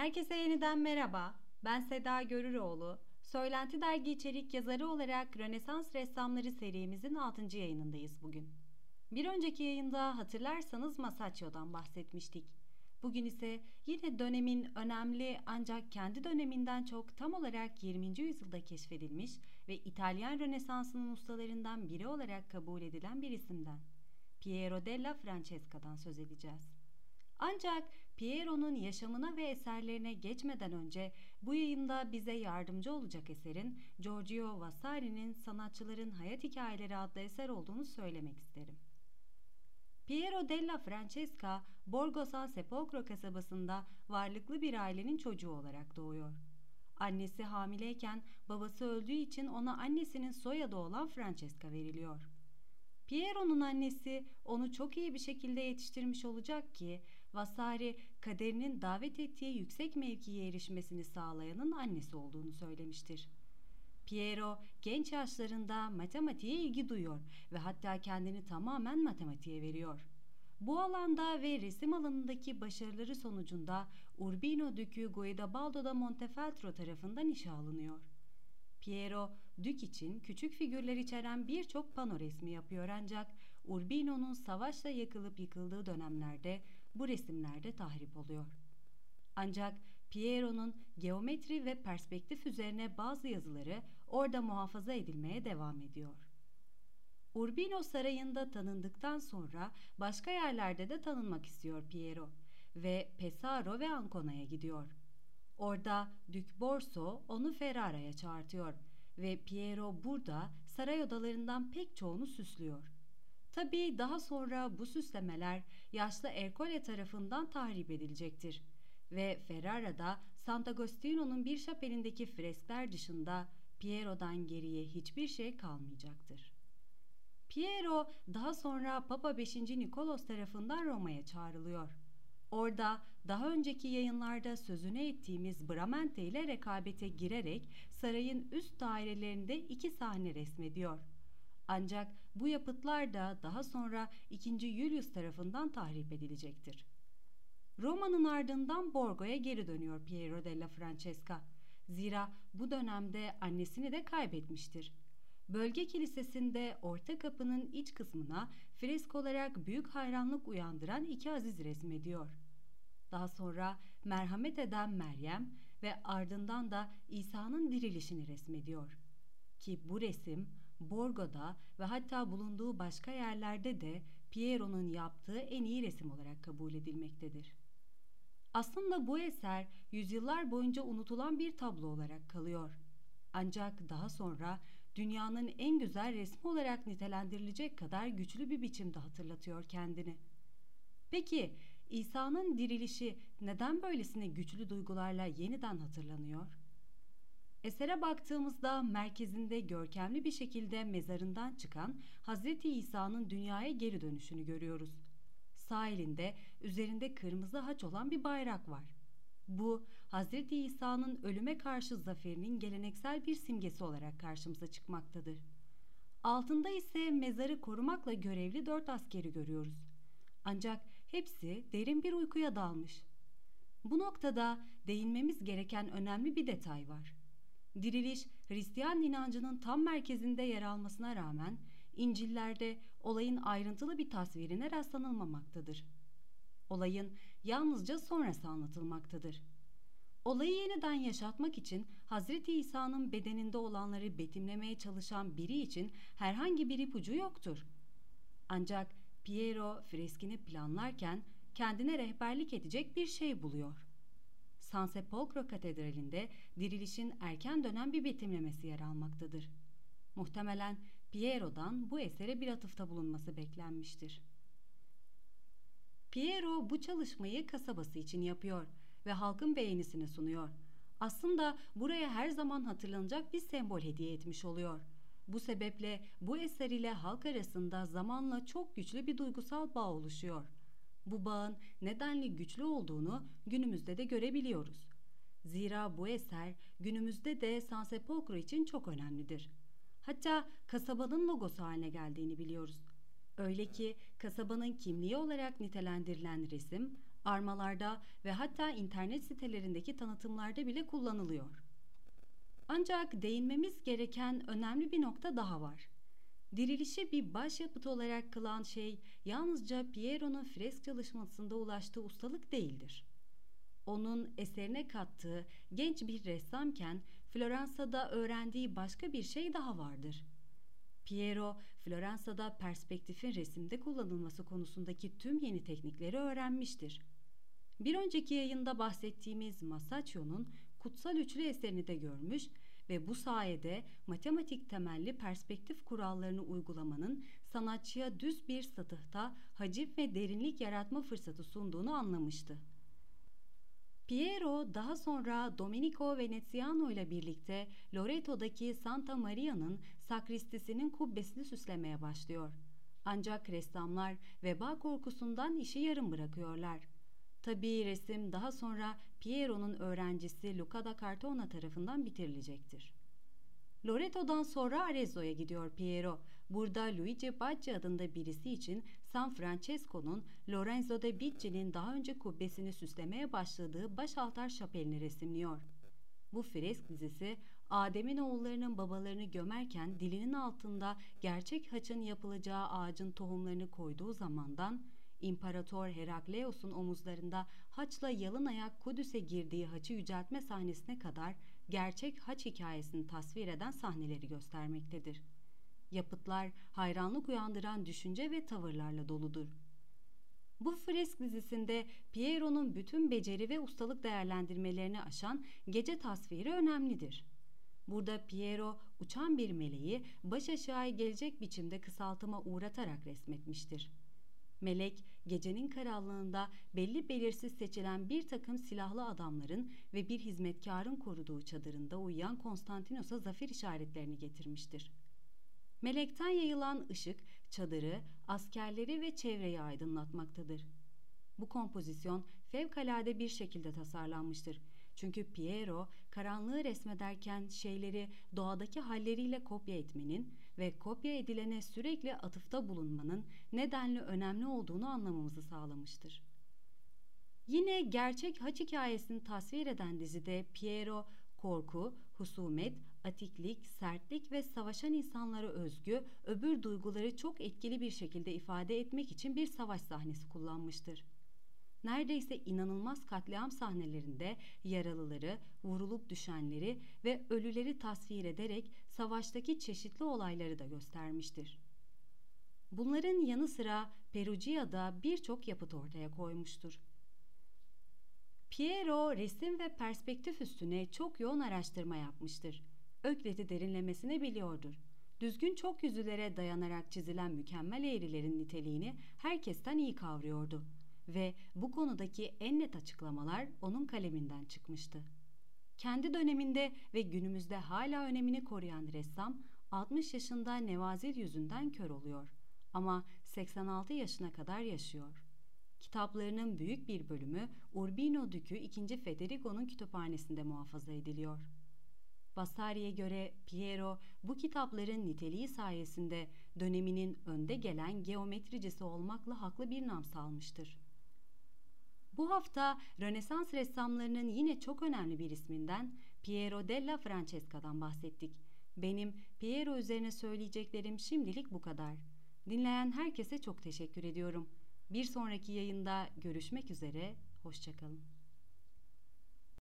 Herkese yeniden merhaba. Ben Seda Görüroğlu. Söylenti Dergi içerik yazarı olarak Rönesans Ressamları serimizin 6. yayınındayız bugün. Bir önceki yayında hatırlarsanız Masaccio'dan bahsetmiştik. Bugün ise yine dönemin önemli ancak kendi döneminden çok tam olarak 20. yüzyılda keşfedilmiş ve İtalyan Rönesansı'nın ustalarından biri olarak kabul edilen bir isimden. Piero della Francesca'dan söz edeceğiz. Ancak Piero'nun yaşamına ve eserlerine geçmeden önce bu yayında bize yardımcı olacak eserin Giorgio Vasari'nin Sanatçıların Hayat Hikayeleri adlı eser olduğunu söylemek isterim. Piero della Francesca, Borgo San Sepolcro kasabasında varlıklı bir ailenin çocuğu olarak doğuyor. Annesi hamileyken babası öldüğü için ona annesinin soyadı olan Francesca veriliyor. Piero'nun annesi onu çok iyi bir şekilde yetiştirmiş olacak ki Vasari kaderinin davet ettiği yüksek mevkiye erişmesini sağlayanın annesi olduğunu söylemiştir. Piero genç yaşlarında matematiğe ilgi duyuyor ve hatta kendini tamamen matematiğe veriyor. Bu alanda ve resim alanındaki başarıları sonucunda Urbino Dükü Guidobaldo da Montefeltro tarafından işe alınıyor. Piero, Dük için küçük figürler içeren birçok pano resmi yapıyor ancak Urbino'nun savaşla yakılıp yıkıldığı dönemlerde bu resimlerde tahrip oluyor. Ancak Piero'nun geometri ve perspektif üzerine bazı yazıları orada muhafaza edilmeye devam ediyor. Urbino sarayında tanındıktan sonra başka yerlerde de tanınmak istiyor Piero ve Pesaro ve Ancona'ya gidiyor. Orada Dük Borso onu Ferrara'ya çağırtıyor ve Piero burada saray odalarından pek çoğunu süslüyor. Tabii daha sonra bu süslemeler yaşlı Ercole tarafından tahrip edilecektir ve Ferrara'da Sant'Agostino'nun bir şapelindeki freskler dışında Piero'dan geriye hiçbir şey kalmayacaktır. Piero daha sonra Papa 5. Nikolos tarafından Roma'ya çağrılıyor. Orada daha önceki yayınlarda sözünü ettiğimiz Bramante ile rekabete girerek sarayın üst dairelerinde iki sahne resmediyor. Ancak bu yapıtlar da daha sonra 2. Julius tarafından tahrip edilecektir. Roma'nın ardından Borgo'ya geri dönüyor Piero della Francesca. Zira bu dönemde annesini de kaybetmiştir. Bölge kilisesinde orta kapının iç kısmına fresk olarak büyük hayranlık uyandıran iki aziz resmediyor. Daha sonra merhamet eden Meryem ve ardından da İsa'nın dirilişini resmediyor. Ki bu resim Borgo'da ve hatta bulunduğu başka yerlerde de Piero'nun yaptığı en iyi resim olarak kabul edilmektedir. Aslında bu eser yüzyıllar boyunca unutulan bir tablo olarak kalıyor. Ancak daha sonra dünyanın en güzel resmi olarak nitelendirilecek kadar güçlü bir biçimde hatırlatıyor kendini. Peki İsa'nın dirilişi neden böylesine güçlü duygularla yeniden hatırlanıyor? Esere baktığımızda merkezinde görkemli bir şekilde mezarından çıkan Hazreti İsa'nın dünyaya geri dönüşünü görüyoruz. Sağ elinde üzerinde kırmızı haç olan bir bayrak var. Bu Hazreti İsa'nın ölüme karşı zaferinin geleneksel bir simgesi olarak karşımıza çıkmaktadır. Altında ise mezarı korumakla görevli dört askeri görüyoruz. Ancak hepsi derin bir uykuya dalmış. Bu noktada değinmemiz gereken önemli bir detay var. Diriliş Hristiyan inancının tam merkezinde yer almasına rağmen İncil'lerde olayın ayrıntılı bir tasvirine rastlanılmamaktadır. Olayın yalnızca sonrası anlatılmaktadır. Olayı yeniden yaşatmak için Hazreti İsa'nın bedeninde olanları betimlemeye çalışan biri için herhangi bir ipucu yoktur. Ancak Piero freskini planlarken kendine rehberlik edecek bir şey buluyor. San Sepolcro Katedrali'nde dirilişin erken dönem bir betimlemesi yer almaktadır. Muhtemelen Piero'dan bu esere bir atıfta bulunması beklenmiştir. Piero bu çalışmayı kasabası için yapıyor ve halkın beğenisini sunuyor. Aslında buraya her zaman hatırlanacak bir sembol hediye etmiş oluyor. Bu sebeple bu eser ile halk arasında zamanla çok güçlü bir duygusal bağ oluşuyor. Bu bağın nedenli güçlü olduğunu günümüzde de görebiliyoruz. Zira bu eser günümüzde de San Sepolcro için çok önemlidir. Hatta kasabanın logosu haline geldiğini biliyoruz. Öyle ki kasabanın kimliği olarak nitelendirilen resim armalarda ve hatta internet sitelerindeki tanıtımlarda bile kullanılıyor. Ancak değinmemiz gereken önemli bir nokta daha var. Dirilişi bir başyapıt olarak kılan şey yalnızca Piero'nun fresk çalışmasında ulaştığı ustalık değildir. Onun eserine kattığı genç bir ressamken Floransa'da öğrendiği başka bir şey daha vardır. Piero, Floransa'da perspektifin resimde kullanılması konusundaki tüm yeni teknikleri öğrenmiştir. Bir önceki yayında bahsettiğimiz Masaccio'nun kutsal üçlü eserini de görmüş ve bu sayede matematik temelli perspektif kurallarını uygulamanın sanatçıya düz bir satıhta hacim ve derinlik yaratma fırsatı sunduğunu anlamıştı. Piero daha sonra Domenico Veneziano ile birlikte Loreto'daki Santa Maria'nın sakristisinin kubbesini süslemeye başlıyor. Ancak ressamlar veba korkusundan işi yarım bırakıyorlar. Tabii resim daha sonra Piero'nun öğrencisi Luca da Cartona tarafından bitirilecektir. Loreto'dan sonra Arezzo'ya gidiyor Piero. Burada Luigi Bacci adında birisi için San Francesco'nun Lorenzo de Bicci'nin daha önce kubbesini süslemeye başladığı baş altar şapelini resimliyor. Bu fresk dizisi Adem'in oğullarının babalarını gömerken dilinin altında gerçek haçın yapılacağı ağacın tohumlarını koyduğu zamandan İmparator Herakleos'un omuzlarında haçla yalın ayak Kudüs'e girdiği haçı yüceltme sahnesine kadar gerçek haç hikayesini tasvir eden sahneleri göstermektedir. Yapıtlar hayranlık uyandıran düşünce ve tavırlarla doludur. Bu fresk dizisinde Piero'nun bütün beceri ve ustalık değerlendirmelerini aşan gece tasviri önemlidir. Burada Piero uçan bir meleği baş aşağı gelecek biçimde kısaltıma uğratarak resmetmiştir. Melek, gecenin karanlığında belli belirsiz seçilen bir takım silahlı adamların ve bir hizmetkarın koruduğu çadırında uyuyan Konstantinos'a zafer işaretlerini getirmiştir. Melekten yayılan ışık çadırı, askerleri ve çevreyi aydınlatmaktadır. Bu kompozisyon fevkalade bir şekilde tasarlanmıştır. Çünkü Piero karanlığı resmederken şeyleri doğadaki halleriyle kopya etmenin ve kopya edilene sürekli atıfta bulunmanın nedenli önemli olduğunu anlamamızı sağlamıştır. Yine gerçek haç hikayesini tasvir eden dizide Piero korku, husumet, atiklik, sertlik ve savaşan insanlara özgü öbür duyguları çok etkili bir şekilde ifade etmek için bir savaş sahnesi kullanmıştır. Neredeyse inanılmaz katliam sahnelerinde yaralıları, vurulup düşenleri ve ölüleri tasvir ederek savaştaki çeşitli olayları da göstermiştir. Bunların yanı sıra Perugia'da birçok yapıt ortaya koymuştur. Piero resim ve perspektif üstüne çok yoğun araştırma yapmıştır. Ökleti derinlemesine biliyordur. Düzgün çok yüzülere dayanarak çizilen mükemmel eğrilerin niteliğini herkesten iyi kavruyordu ve bu konudaki en net açıklamalar onun kaleminden çıkmıştı. Kendi döneminde ve günümüzde hala önemini koruyan ressam 60 yaşında nevazil yüzünden kör oluyor ama 86 yaşına kadar yaşıyor. Kitaplarının büyük bir bölümü Urbino Dükü 2. Federico'nun kütüphanesinde muhafaza ediliyor. Vasari'ye göre Piero bu kitapların niteliği sayesinde döneminin önde gelen geometricisi olmakla haklı bir nam salmıştır. Bu hafta Rönesans ressamlarının yine çok önemli bir isminden Piero della Francesca'dan bahsettik. Benim Piero üzerine söyleyeceklerim şimdilik bu kadar. Dinleyen herkese çok teşekkür ediyorum. Bir sonraki yayında görüşmek üzere, hoşçakalın.